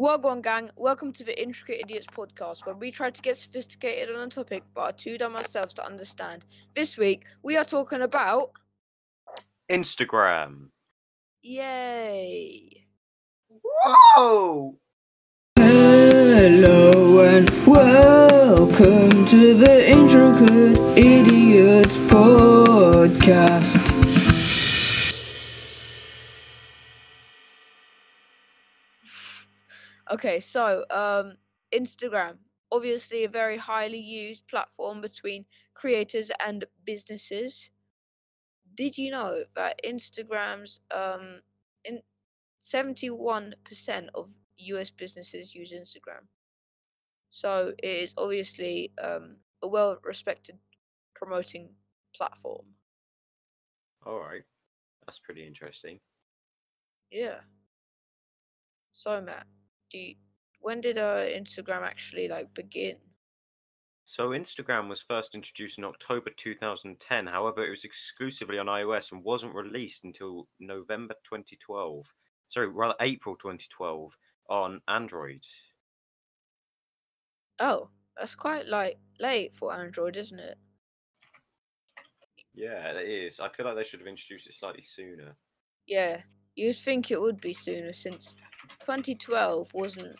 Wagwan gang, welcome to the Intricate Idiots podcast, where we try to get sophisticated on a topic but are too dumb ourselves to understand. This week, we are talking about. Instagram. Yay! Whoa! Hello and welcome to the Intricate Idiots podcast. Okay, so um, Instagram, obviously a very highly used platform between creators and businesses. Did you know that Instagram's um, in seventy-one percent of U.S. businesses use Instagram? So it is obviously um, a well-respected promoting platform. All right. That's pretty interesting. Yeah. So Matt, do you, when did uh, Instagram actually like begin? So Instagram was first introduced in October 2010. However, it was exclusively on iOS and wasn't released until November 2012. Sorry, rather April 2012 on Android. Oh, that's quite like late for Android, isn't it? Yeah, it is. I feel like they should have introduced it slightly sooner. Yeah, you'd think it would be sooner since 2012 wasn't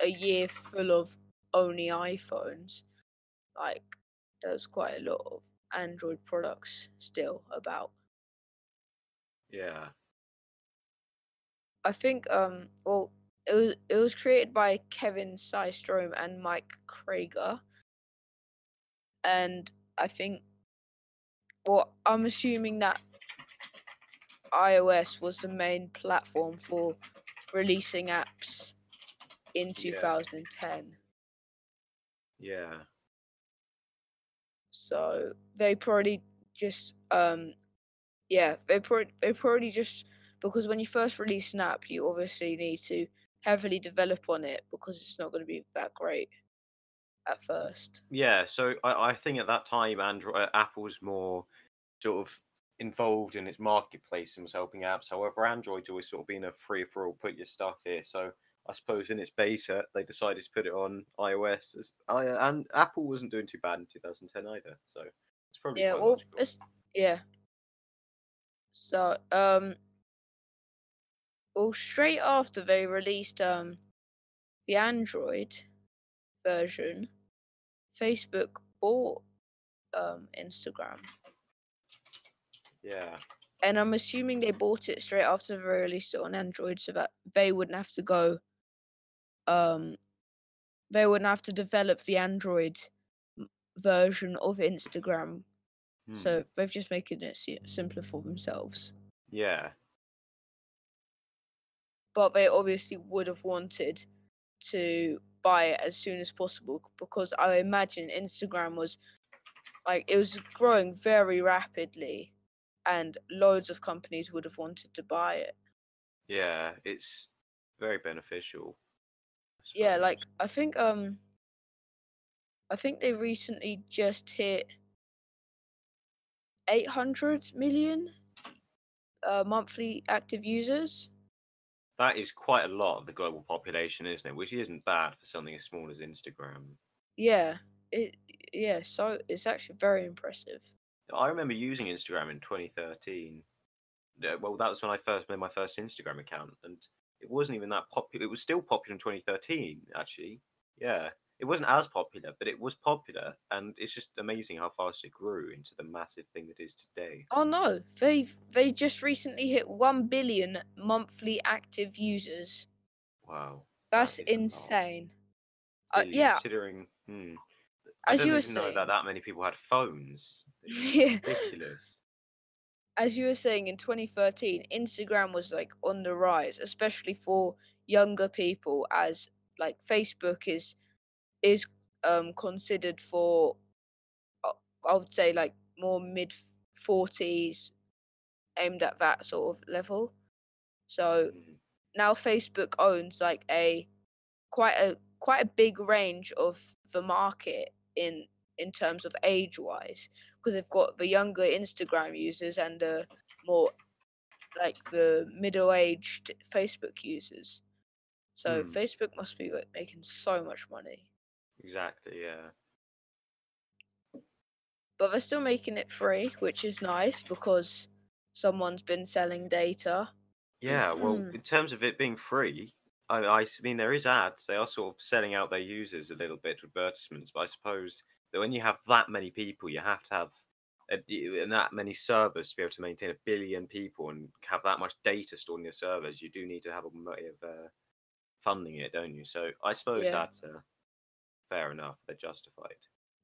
a year full of only iPhones. Like, there was quite a lot of Android products still about. Yeah. I think um well it was it was created by Kevin Systrom and Mike Krieger. And I think well I'm assuming that iOS was the main platform for releasing apps in 2010. Yeah. So they probably just um yeah, they probably they probably just because when you first release an app you obviously need to heavily develop on it because it's not going to be that great at first. Yeah, so I, I think at that time, Android, uh, Apple was more sort of involved in its marketplace and was helping apps. However, Android's always sort of been a free for all, put your stuff here. So I suppose in its beta, they decided to put it on iOS. As, I, and Apple wasn't doing too bad in 2010 either. So it's probably Yeah, well, logical. it's yeah. So, um, well, straight after they released um the Android version, Facebook bought um Instagram, Yeah, and I'm assuming they bought it straight after they released it on Android, so that they wouldn't have to go. Um, they wouldn't have to develop the Android version of Instagram hmm, So they've just making it simpler for themselves. yeah, But they obviously would have wanted to buy it as soon as possible because I imagine Instagram was like it was growing very rapidly and loads of companies would have wanted to buy it. yeah. It's very beneficial. Yeah, like. I think um I think they recently just hit 800 million uh, monthly active users. that is quite a lot of the global population, isn't it? Which isn't bad for something as small as Instagram. Yeah, it yeah, so it's actually very impressive. I remember using Instagram in 2013. Well, that was when I first made my first Instagram account, and it wasn't even that popular. It was still popular in 2013, actually. Yeah, it wasn't as popular, but it was popular, and it's just amazing how fast it grew into the massive thing that is today. Oh no, they've they just recently hit one billion monthly active users. Wow, That's lot. insane. Uh, yeah, Considering, hmm, I as don't you were even know saying, that that many people had phones. Yeah, ridiculous. as you were saying in 2013, Instagram was like on the rise, especially for younger people, as like Facebook is is um considered for uh, I would say like more mid 40s aimed at that sort of level. So Mm, now Facebook owns like a quite a quite a big range of the market in in terms of age wise because they've got the younger Instagram users and the more like the middle aged Facebook users. So Hmm. Facebook must be like, making so much money, Exactly. Yeah. but they're still making it free, which is nice because someone's been selling data. Yeah. Well, Mm. in terms of it being free, I, I mean there is ads. They are sort of selling out their users a little bit with advertisements, but I suppose that when you have that many people, you have to have a, and that many servers to be able to maintain a billion people and have that much data stored in your servers. You do need to have a way of uh, funding it, don't you? So I suppose Yeah. that's uh, fair enough. They're justified.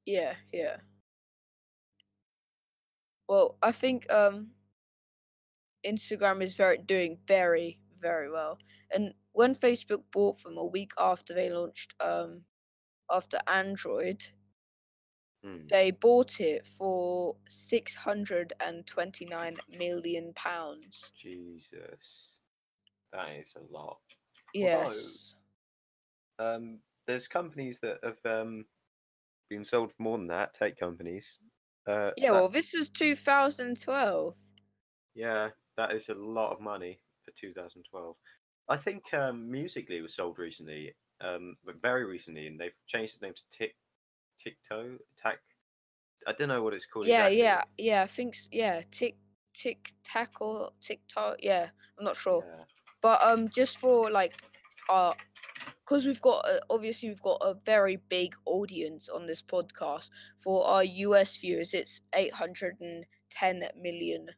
Yeah, yeah. Well, I think um Instagram is very doing very, very well. And when Facebook bought them a week after they launched um after Android, Hmm. they bought it for six hundred and twenty nine million pounds. Jesus, that is a lot. Yes. Um, there's companies that have um, been sold for more than that. Tech companies. Uh, Yeah, that- well this was thousand twelve. yeah, that is a lot of money for 2012. I think um, Musical.ly was sold recently, um, but very recently, and they've changed its name to Tick Tikto Tac. I don't know what it's called. Yeah, exactly. yeah, yeah, I think yeah, tick tick tack or TikTok, yeah, I'm not sure. Yeah. but um just for like uh because we've got a, obviously we've got a very big audience on this podcast for our us viewers it's 810 million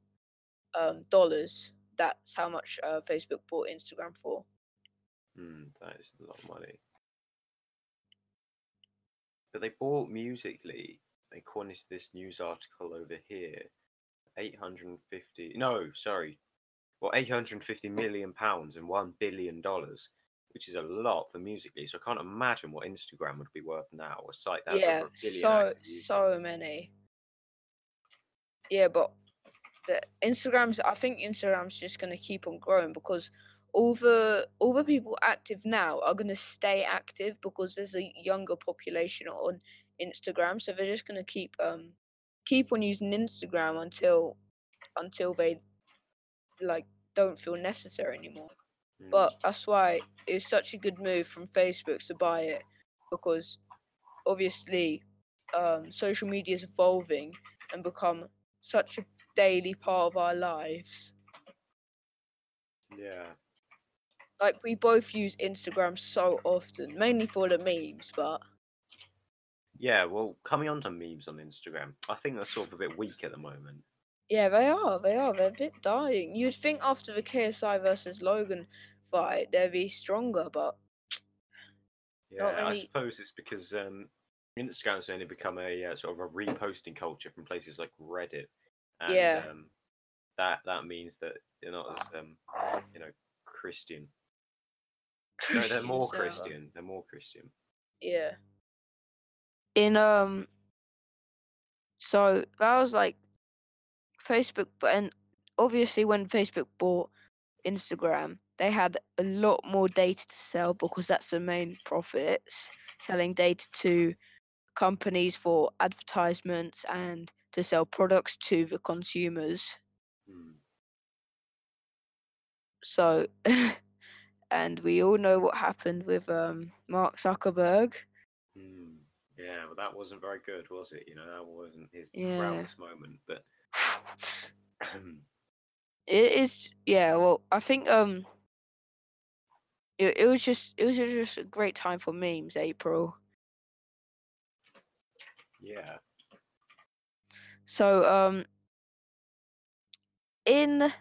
um dollars that's how much uh, facebook bought instagram for Hmm, that is a lot of money. But they bought Musical.ly, according to this news article over here, 850. No, sorry. Well, 850 million pounds and $1 billion, which is a lot for Musical.ly. So I can't imagine what Instagram would be worth now. A site that's yeah so so many yeah but the instagram's i think instagram's just going to keep on growing because all the all the people active now are going to stay active because there's a younger population on instagram so they're just going to keep um keep on using instagram until until they like don't feel necessary anymore Hmm. but that's why it's such a good move from Facebook to buy it because obviously um, social media is evolving and become such a daily part of our lives. yeah. Like we both use Instagram so often, mainly for the memes, but Yeah, well, coming on to memes on Instagram, I think they're sort of a bit weak at the moment. yeah, they are, they are, they're a bit dying. You'd think after the KSI versus Logan fight they'd be stronger, but Yeah, Not I suppose it's because um, Instagram's only become a uh, sort of a reposting culture from places like Reddit. And, Yeah. Um, that that means that they're not as um, you know Christian. No, they're more Christians are- Christian. They're more Christian. Yeah. In um so that was like Facebook but and obviously when Facebook bought Instagram, they had a lot more data to sell because that's the main profits, selling data to companies for advertisements and to sell products to the consumers. Hmm. So and we all know what happened with um Mark Zuckerberg. Hmm. Yeah, well, that wasn't very good, was it? You know, that wasn't his Yeah. proudest moment. But It is, yeah. Well, I think um, it, it was just it was just a great time for memes. April. Yeah, So um, in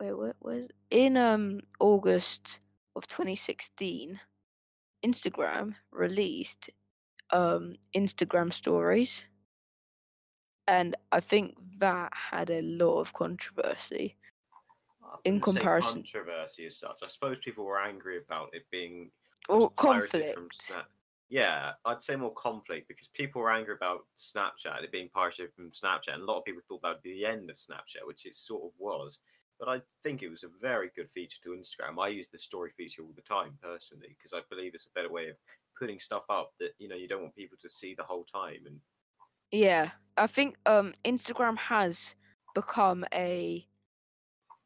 wait, what was in um August of 2016, Instagram released um Instagram stories, and I think that had a lot of controversy. In comparison- controversy as such. I suppose people were angry about it being Or pirated from conflict. Yeah, I'd say more conflict because people were angry about Snapchat, it being pirated from Snapchat, and a lot of people thought that would be the end of Snapchat, which it sort of was. But I think it was a very good feature to Instagram. I use the story feature all the time personally because I believe it's a better way of putting stuff up that you know you don't want people to see the whole time. And Yeah, I think um Instagram has become a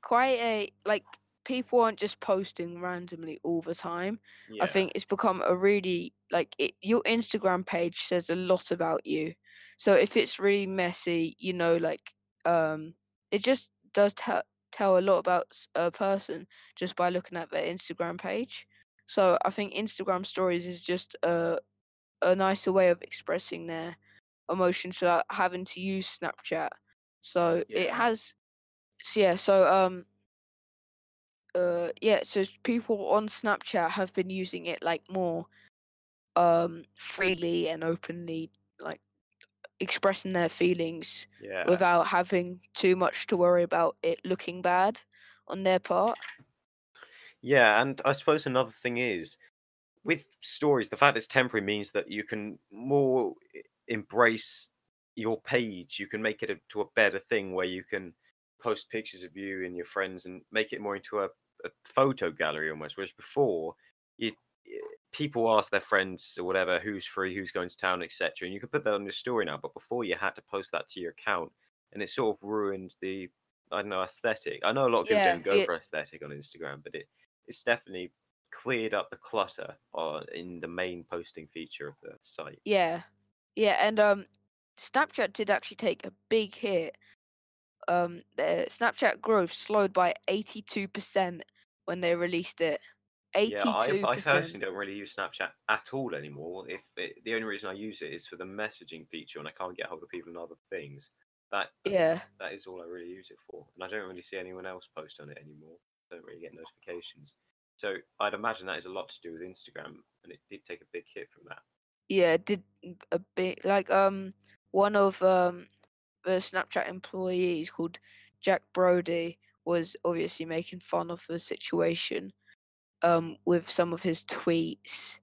quite a like people aren't just posting randomly all the time. Yeah. I think it's become a really like it, your Instagram page says a lot about you. So if it's really messy, you know, like um, it just does tell tell a lot about a person just by looking at their Instagram page. So I think Instagram stories is just a a nicer way of expressing their emotions without having to use Snapchat. So it has, so yeah. So um, uh, yeah. So people on Snapchat have been using it like more um freely and openly, like expressing their feelings yeah. without having too much to worry about it looking bad on their part. Yeah, and I suppose another thing is with stories, the fact it's temporary means that you can more e- embrace your page. You can make it a, to a better thing where you can post pictures of you and your friends and make it more into a, a photo gallery almost. Whereas before, you eh, people ask their friends or whatever who's free, who's going to town, etc. And you can put that on your story now. But before, you had to post that to your account, and it sort of ruined the I don't know aesthetic. I know a lot of people Yeah, don't go it- for aesthetic on Instagram, but it it's definitely cleared up the clutter uh, in the main posting feature of the site. Yeah, yeah, and um, Snapchat did actually take a big hit. Um, Snapchat growth slowed by eighty-two percent when they released it. Yeah, Eighty-two I, I personally don't really use Snapchat at all anymore. If it, the only reason I use it is for the messaging feature, and I can't get hold of people and other things. That Yeah, that is all I really use it for, and I don't really see anyone else post on it anymore. Don't really get notifications. So I'd imagine that is a lot to do with Instagram, and it did take a big hit from that. yeah, it did a bit like um one of um the Snapchat employees called Jack Brody was obviously making fun of the situation um with some of his tweets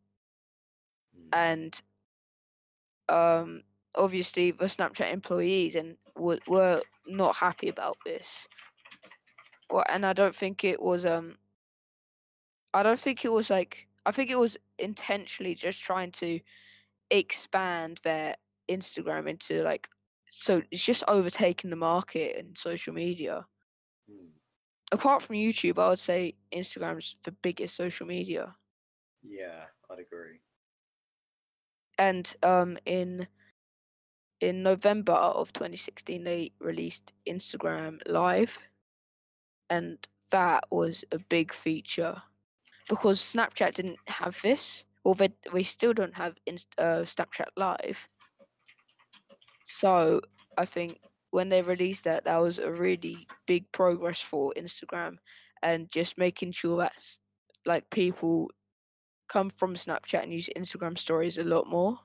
Mm. and um obviously the Snapchat employees and were, were not happy about this. Well, and I don't think it was um I don't think it was like I think it was intentionally just trying to expand their Instagram into like so it's just overtaking the market in social media. Mm. Apart from YouTube, I would say Instagram's the biggest social media. Yeah, I'd agree. and um in in November of 2016 they released Instagram Live and that was a big feature because Snapchat didn't have this or they, we still don't have Inst- uh, Snapchat Live so I think when they released that that was a really big progress for Instagram and just making sure that like people come from Snapchat and use Instagram stories a lot more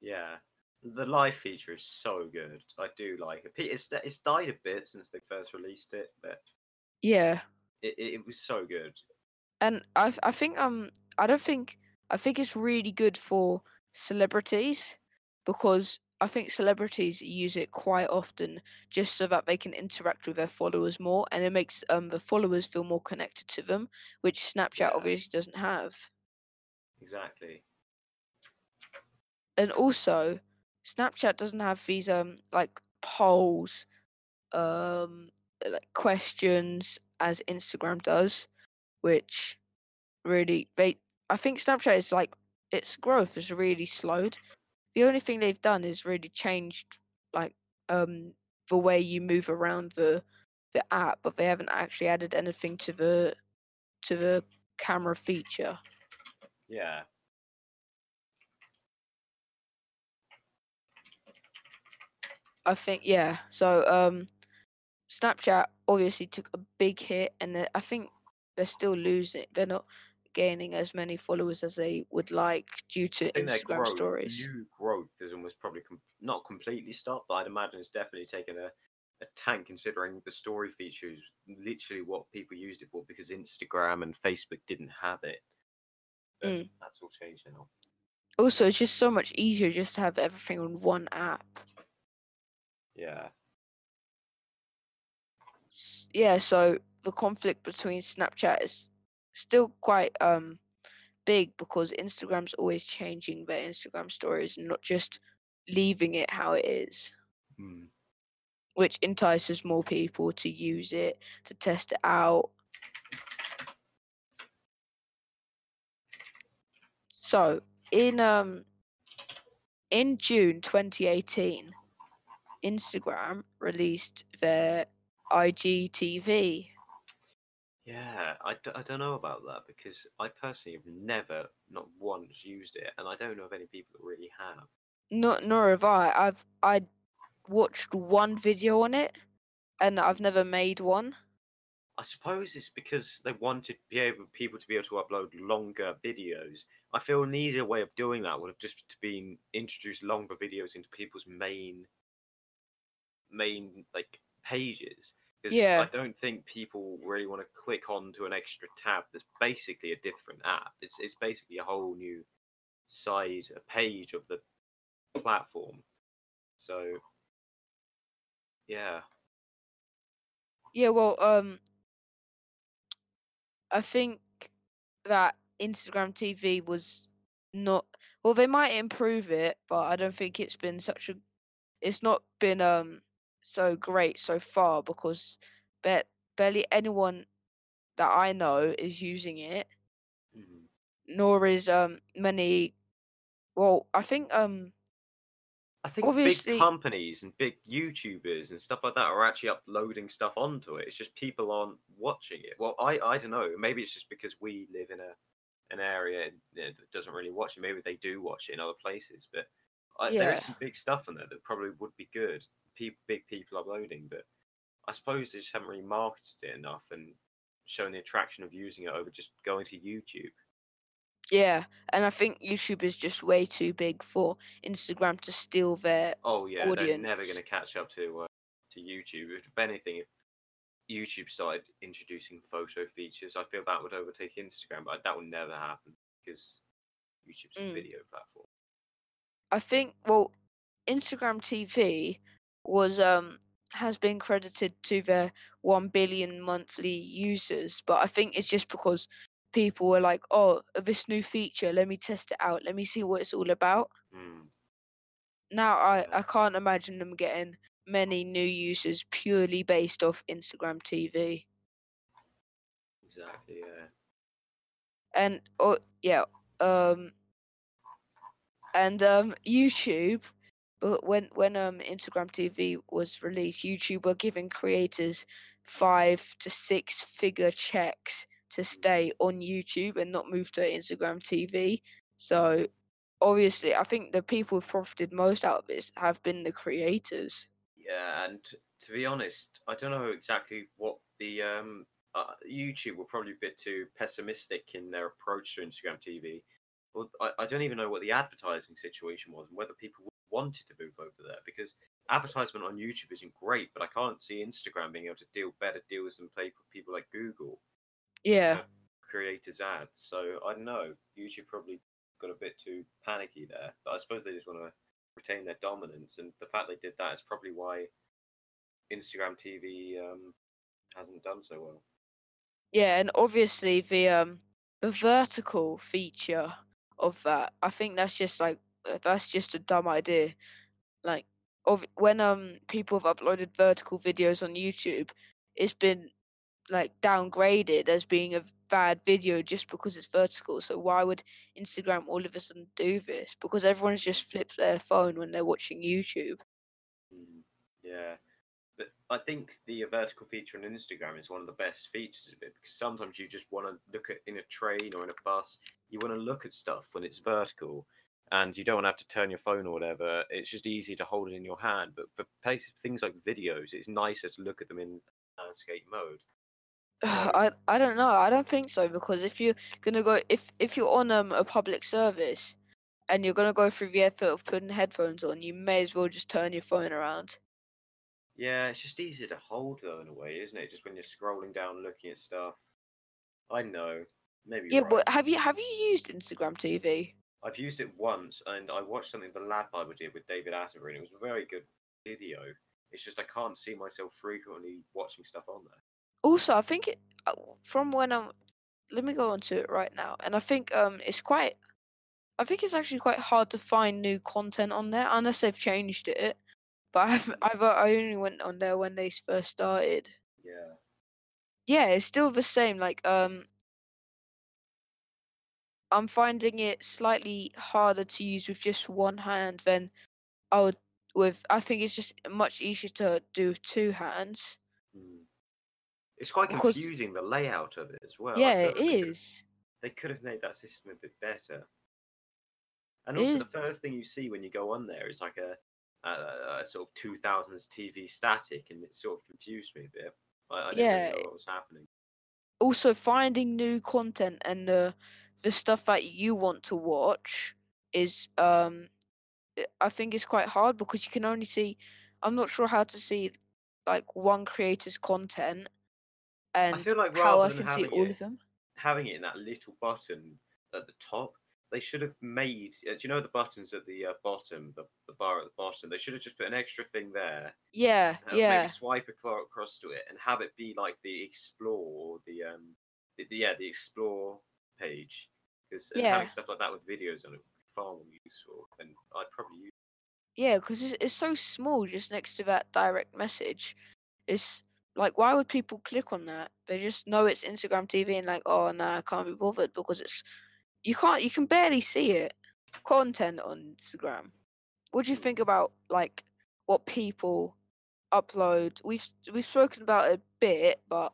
Yeah, the live feature is so good. I do like it. It's it's died a bit since they first released it, but yeah it, it, it was so good. and I I think um I don't think I think it's really good for celebrities because I think celebrities use it quite often just so that they can interact with their followers more and it makes um the followers feel more connected to them which Snapchat Yeah. obviously doesn't have Exactly. and also Snapchat doesn't have these um like polls um like questions as Instagram does which really they I think Snapchat is like its growth is really slowed. The only thing they've done is really changed like um the way you move around the the app, but they haven't actually added anything to the to the camera feature. Yeah. I think yeah. So um Snapchat obviously took a big hit and I think they're still losing. They're not gaining as many followers as they would like due to I think their Instagram growth, stories. new growth, is almost probably com- not completely stopped, but I'd imagine it's definitely taken a, a tank considering the story feature is literally what people used it for because Instagram and Facebook didn't have it. But Mm. that's all changed now. Also, it's just so much easier just to have everything on one app. Yeah. Yeah, so the conflict between Snapchat is still quite um big because Instagram's always changing their Instagram stories and not just leaving it how it is. Mm. Which entices more people to use it, to test it out. So in um in June 2018, Instagram released their IGTV yeah, I, d- I don't know about that because I personally have never, not once, used it, and I don't know of any people that really have. Not nor have I. I've I watched one video on it, and I've never made one. I suppose it's because they wanted be able, people to be able to upload longer videos. I feel an easier way of doing that would have just been introduce longer videos into people's main main like pages. Because Yeah. I don't think people really want to click on to an extra tab that's basically a different app. It's it's basically a whole new side, a page of the platform. So yeah. Yeah, well, um, I think that Instagram TV was not. Well, they might improve it, but I don't think it's been such a. It's not been um so great so far because bet barely anyone that I know is using it, Mhm. nor is um many. Well, I think um I think Obviously- big companies and big YouTubers and stuff like that are actually uploading stuff onto it. It's just people aren't watching it. Well, I I don't know. Maybe it's just because we live in a an area that doesn't really watch it. Maybe they do watch it in other places, but I, Yeah. is some big stuff on there that probably would be good. People, big people uploading, but I suppose they just haven't really marketed it enough and shown the attraction of using it over just going to YouTube. yeah, and I think YouTube is just way too big for Instagram to steal their. Oh yeah, they're never going to catch up to uh, to YouTube. If anything, if YouTube started introducing photo features, I feel that would overtake Instagram, but that will never happen because YouTube's Mm. a video platform. I think well, Instagram TV was um has been credited to their one billion monthly users, but I think it's just because people were like, "Oh, this new feature, let me test it out, let me see what it's all about." Mm. Now I I can't imagine them getting many new users purely based off Instagram TV. Exactly. Yeah. and oh yeah um and um youtube but when when um instagram tv was released youtube were giving creators five to six figure checks to stay on youtube and not move to instagram tv so obviously i think the people who've profited most out of this have been the creators Yeah, and to be honest, I don't know exactly what the um, uh, YouTube were probably a bit too pessimistic in their approach to Instagram TV. Well, I, I don't even know what the advertising situation was and whether people wanted to move over there because advertisement on YouTube isn't great, but I can't see Instagram being able to deal better deals than play with people like Google yeah creators ads. So I don't know. YouTube probably got a bit too panicky there, but I suppose they just want to retain their dominance, and the fact they did that is probably why Instagram TV um, hasn't done so well. Yeah, and obviously the um the vertical feature of that, I think that's just like uh, that's just a dumb idea. Like, of when um people have uploaded vertical videos on YouTube, it's been like downgraded as being a bad video just because it's vertical. So why would Instagram all of a sudden do this? Because everyone's just flipped their phone when they're watching YouTube. Mm, yeah. I think the vertical feature on Instagram is one of the best features of it because sometimes you just want to look at in a train or in a bus, you want to look at stuff when it's vertical and you don't want to have to turn your phone or whatever. It's just easy to hold it in your hand. But for places, things like videos, it's nicer to look at them in landscape mode. I I don't know. I don't think so because if you're gonna go if if you're on um a public service and you're gonna go through the effort of putting headphones on, you may as well just turn your phone around. Yeah, it's just easier to hold though in a way, isn't it? Just when you're scrolling down looking at stuff. I know. Maybe Yeah, you're but have you have you used Instagram TV? I've used it once and I watched something the Lad Bible did with David Attenborough and it was a very good video. It's just I can't see myself frequently watching stuff on there. Also, I think it, uh, from when I'm let me go on to it right now, and I think um it's quite. I think it's actually quite hard to find new content on there unless they've changed it. But I've I've uh, I only went on there when they first started. Yeah. Yeah, it's still the same. Like um, I'm finding it slightly harder to use with just one hand than I would with. I think it's just much easier to do with two hands. Mm. It's quite Because- confusing the layout of it as well. Yeah, it they could've- They could have made that system a bit better. And also, is- the first thing you see when you go on there is like a, a, a sort of 2000s TV static, and it sort of confused me a bit. I, I didn't Yeah, really know what was happening. Also, finding new content and the the stuff that you want to watch is um, I- think it's quite hard because you can only see. I'm not sure how to see like one creator's content and I feel like how I rather than can see all it- of them. Having it in that little button at the top, they should have made. uh, Do you know the buttons at the uh, bottom, the, the bar at the bottom? They should have just put an extra thing there Yeah, uh, yeah, swipe acro- across to it and have it be like the explore or the um the, the- yeah the explore page because Yeah. having stuff like that with videos on it would be far more useful and i'd probably use yeah. Because it's, it's so small, just next to that direct message. It's like, why would people click on that? They just know it's Instagram TV and like, oh no, I can't be bothered because it's you can't you can barely see it. Content on Instagram. What do you think about like what people upload? We've we've spoken about it a bit, but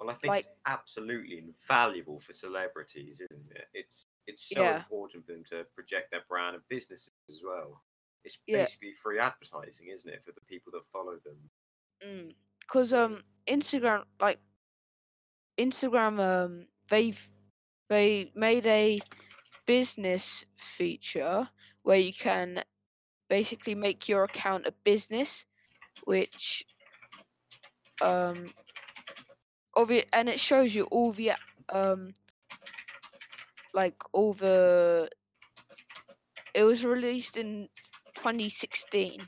well i think Like- it's absolutely invaluable for celebrities isn't it it's it's so Yeah. important for them to project their brand and businesses as well it's Yeah. basically free advertising isn't it for the people that follow them because um Instagram like Instagram um they've they made a business feature where you can basically make your account a business which um obvi- and it shows you all the um like all the it was released in 2016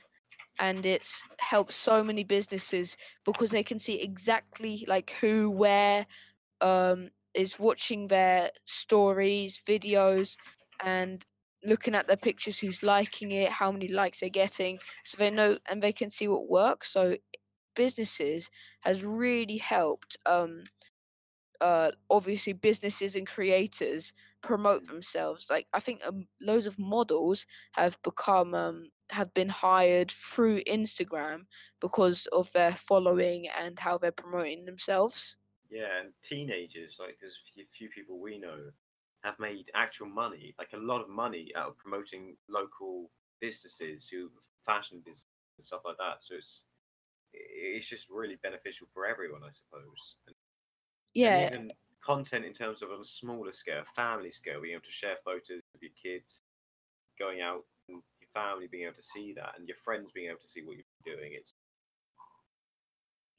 and it's helped so many businesses because they can see exactly like who where um is watching their stories videos and looking at their pictures who's liking it how many likes they're getting so they know and they can see what works. So businesses has really helped um uh obviously businesses and creators promote themselves. Like i think um, loads of models have become um have been hired through instagram because of their following and how they're promoting themselves Yeah, and teenagers, like there's a few, few people we know, have made actual money, like a lot of money, out of promoting local businesses, who fashion business and stuff like that. So it's it's just really beneficial for everyone, I suppose. And, and yeah even content in terms of on a smaller scale, family scale, being able to share photos of your kids going out and your family being able to see that, and your friends being able to see what you're doing. It's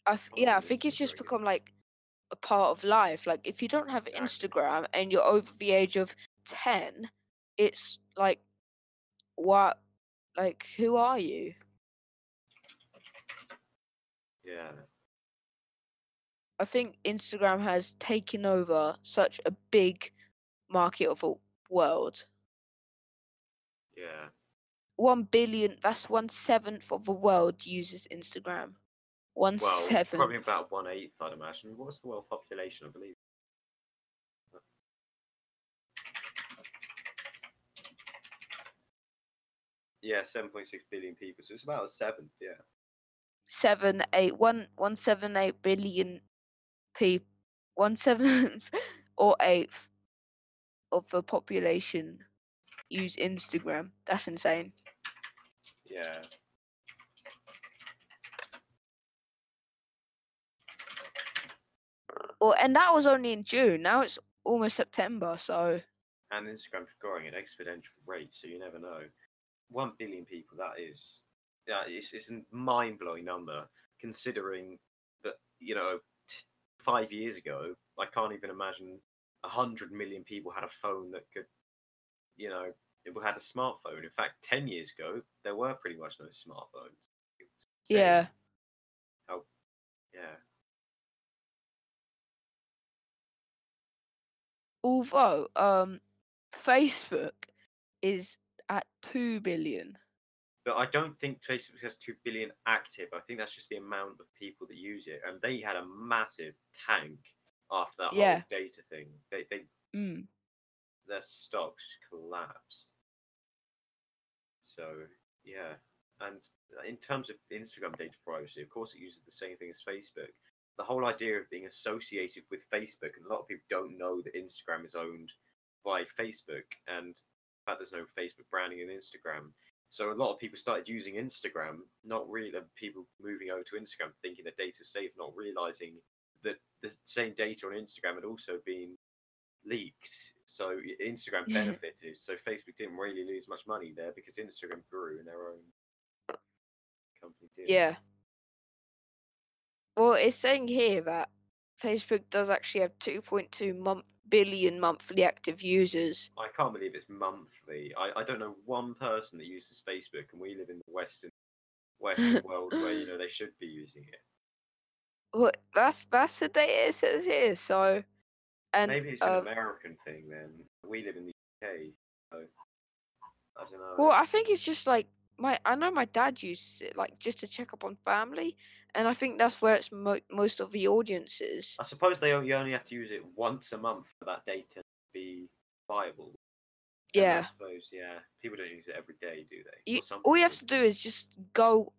I th- yeah, I think it's just become like a part of life. Like if you don't have Exactly. Instagram and you're over the age of ten, it's like what like who are you? yeah, I think Instagram has taken over such a big market of a world. yeah. One billion that's one seventh of the world uses Instagram. One Well, seventh. probably about one eighth, I'd imagine. What's the world population? I believe. Yeah, seven point six billion people. So it's about a seventh. Yeah. seven eight one one seven eight billion people one seventh or eighth of the population use Instagram. That's insane. Yeah. Well, and that was only in June. Now it's almost September. So And Instagram's growing at exponential rate, so you never know. One billion people. That is. Yeah, it's, it's a mind blowing number considering that you know t- five years ago I can't even imagine a hundred million people had a phone that could you know it had a smartphone. In fact, ten years ago there were pretty much no smartphones. It was insane yeah, How yeah. Although um, Facebook is at two billion. But I don't think Facebook has two billion active. I think that's just the amount of people that use it, and they had a massive tank after that Yeah. whole data thing. They they Mm. their stocks collapsed. So yeah, and in terms of Instagram data privacy, of course, it uses the same thing as Facebook. The whole idea of being associated with Facebook, and a lot of people don't know that Instagram is owned by Facebook, and in fact, there's no Facebook branding in Instagram. So a lot of people started using Instagram, not really people moving over to Instagram thinking the data is safe, not realizing that the same data on Instagram had also been leaked. So Instagram Yeah. benefited. So Facebook didn't really lose much money there because Instagram grew in their own company did. Yeah. Well, it's saying here that Facebook does actually have 2.2 month billion monthly active users. I can't believe it's monthly. I, I don't know one person that uses Facebook, and we live in the Western Western world where you know they should be using it. Well, that's that's the data it says here. So, and Maybe it's an um, American thing then. We live in the UK, so I don't know. well, I think it's just like my I know my dad uses it like just to check up on family, and I think that's where it's mo- most of the audience is. I suppose they only, you only have to use it once a month for that data to be viable. And Yeah. I suppose, yeah. People don't use it every day, do they? You, all you have to do is just go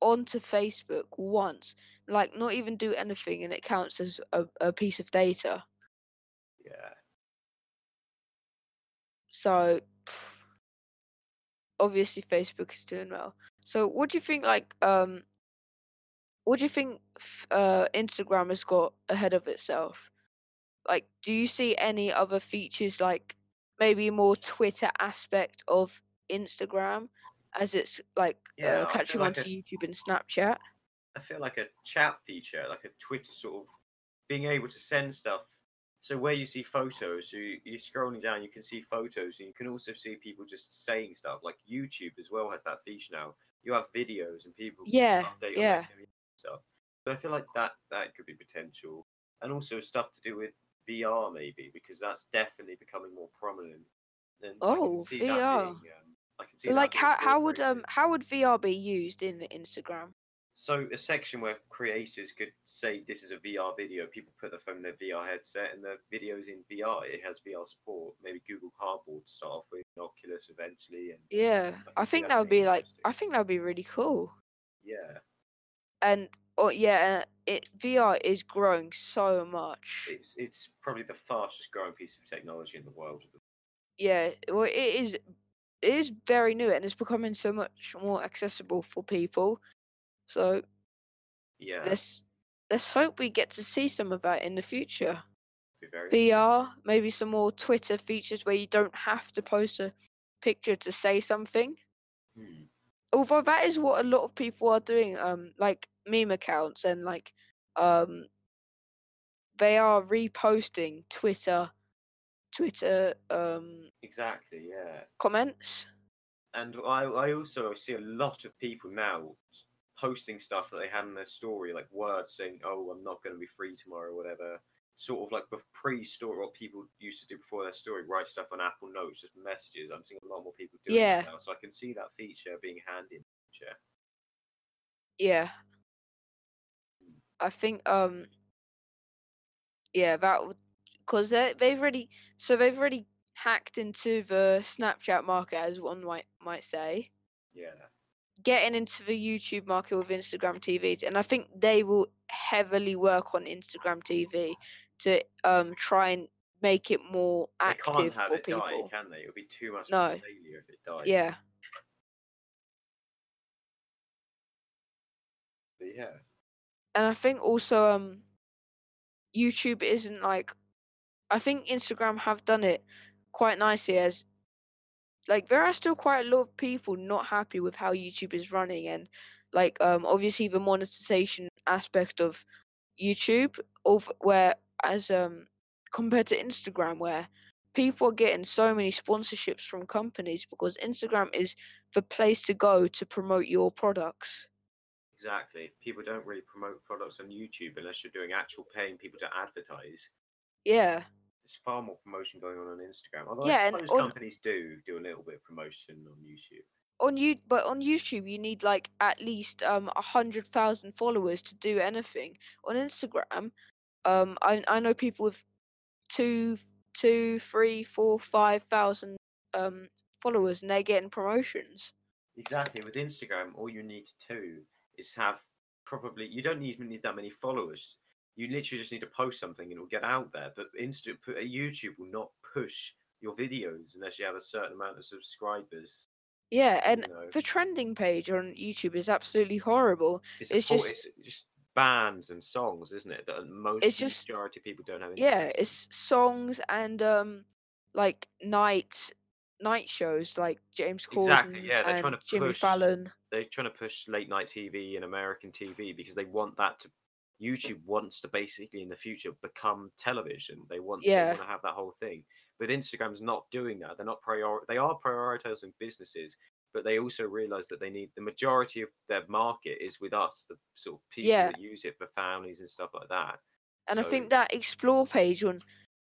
onto Facebook once, like not even do anything, and it counts as a, a piece of data. Yeah. So obviously Facebook is doing well. So what do you think like um what do you think uh Instagram has got ahead of itself? Like do you see any other features like maybe more Twitter aspect of Instagram as it's like Yeah, uh, catching like on to YouTube and Snapchat? I feel like a chat feature, like a Twitter sort of being able to send stuff. So where you see photos, so you, you're scrolling down, you can see photos, and you can also see people just saying stuff. Like YouTube as well has that feature now. You have videos and people Yeah, yeah. stuff. So I feel like that that could be potential, and also stuff to do with VR maybe because that's definitely becoming more prominent. And I Oh, can see that VR. being, um, I can see like how how would um how would VR be used in Instagram? So a section where creators could say this is a VR video. People put their phone in their VR headset, and the videos in VR. It has VR support. Maybe Google Cardboard start off with, Oculus eventually, and Yeah, I I think that that would be like I think that would be really cool. yeah, and oh yeah, it VR is growing so much. it's it's probably the fastest growing piece of technology in the world. Yeah, well, it is. It is very new and it's becoming so much more accessible for people. So Yeah, let's let's hope we get to see some of that in the future. VR, maybe some more Twitter features where you don't have to post a picture to say something. Hmm. although that is what a lot of people are doing um like meme accounts and like um they are reposting twitter twitter um Exactly. Yeah. comments And I, I also see a lot of people now posting stuff that they had in their story, like words saying, "Oh, I'm not going to be free tomorrow," or whatever. Sort of like pre-story, what people used to do before their story, write stuff on Apple Notes, just messages. I'm seeing a lot more people doing Yeah. that now, so I can see that feature being handy in the future. yeah i think um yeah that would because they've already so they've already hacked into the snapchat market as one might might say Yeah, getting into the YouTube market with Instagram TVs, and I think they will heavily work on Instagram TV to um try and make it more they can't active have for it people. die, can they? It'll be too much No. failure if it dies. yeah, but yeah, and I think also um YouTube isn't like I think Instagram have done it quite nicely as like there are still quite a lot of people not happy with how YouTube is running and like um obviously the monetization aspect of YouTube of where as um compared to Instagram where people are getting so many sponsorships from companies because Instagram is the place to go to promote your products. exactly. People don't really promote products on YouTube unless you're doing actual paying people to advertise. Yeah. There's far more promotion going on on Instagram. Although Yeah, I and on- companies do do a little bit of promotion on YouTube. on you but on youtube you need like at least um a hundred thousand followers to do anything on instagram um i, I know people with two two, three, four, five thousand um followers and they're getting promotions. Exactly. With Instagram, all you need to do is have probably you don't even need that many followers. You literally just need to post something and it'll get out there. But Insta, uh, YouTube will not push your videos unless you have a certain amount of subscribers. Yeah, you and know. the trending page on YouTube is absolutely horrible. It's, it's just- it's just bands and songs, isn't it? That most It's just- majority of people don't have. Yeah, it's songs and um like night night shows like James Corden Exactly, yeah, they're trying to Jimmy push- Fallon. they're trying to push late night TV and American TV because they want that to. YouTube wants to basically in the future become television. They want, Yeah. they want to have that whole thing. But Instagram's not doing that. They're not prior. They are prioritizing businesses, but they also realize that they need the majority of their market is with us, the sort of people Yeah. that use it for families and stuff like that. And I think that explore page on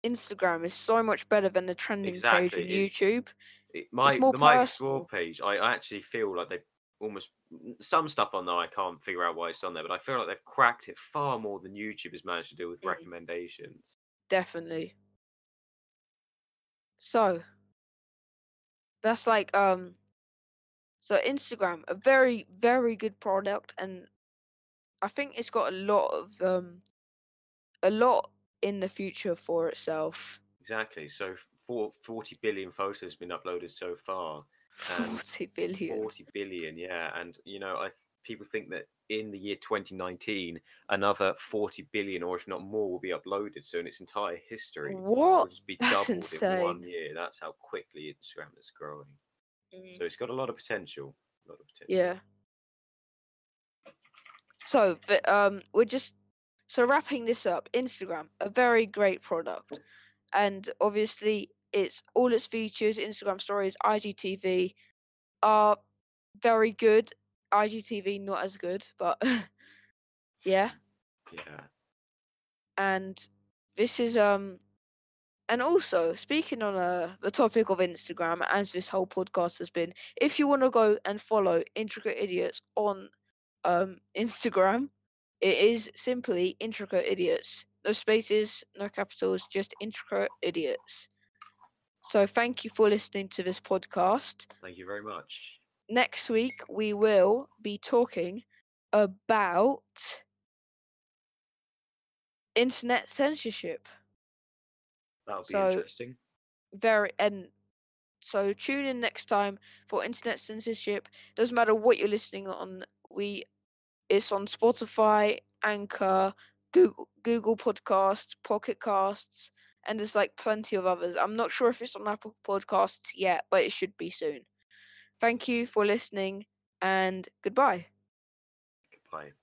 Instagram is so much better than the trending page on it- YouTube. it, my my personal. explore page, I I actually feel like they almost some stuff on there I can't figure out why it's on there, but I feel like they've cracked it far more than YouTube has managed to do with Mm. recommendations. Definitely. So that's like um so Instagram, a very, very good product and I think it's got a lot of um a lot in the future for itself. Exactly. So four, 40 billion photos been uploaded so far. And 40 billion. 40 billion, yeah. And you know, I people think that in the year 2019, another 40 billion, or if not more, will be uploaded. So in its entire history, What? That's doubled in one year. That's how quickly Instagram is growing. Mm. So it's got a lot of potential. A lot of potential. Yeah. So, but, um, we're just so wrapping this up. Instagram, a very great product, and obviously, it's all its features. Instagram stories, IGTV, are very good. IGTV not as good, but yeah. Yeah. And this is um, and also speaking on uh, the topic of Instagram, as this whole podcast has been, if you want to go and follow Intricate Idiots on um Instagram, it is simply Intricate Idiots. No spaces, no capitals, just Intricate Idiots. So thank you for listening to this podcast. Thank you very much. Next week we will be talking about internet censorship. That'll be So- interesting. very and so tune in next time for internet censorship doesn't matter what you're listening on we it's on spotify anchor google google podcasts pocket casts and there's like plenty of others. I'm not sure if it's on apple podcasts yet but it should be soon. Thank you for listening and goodbye. Goodbye.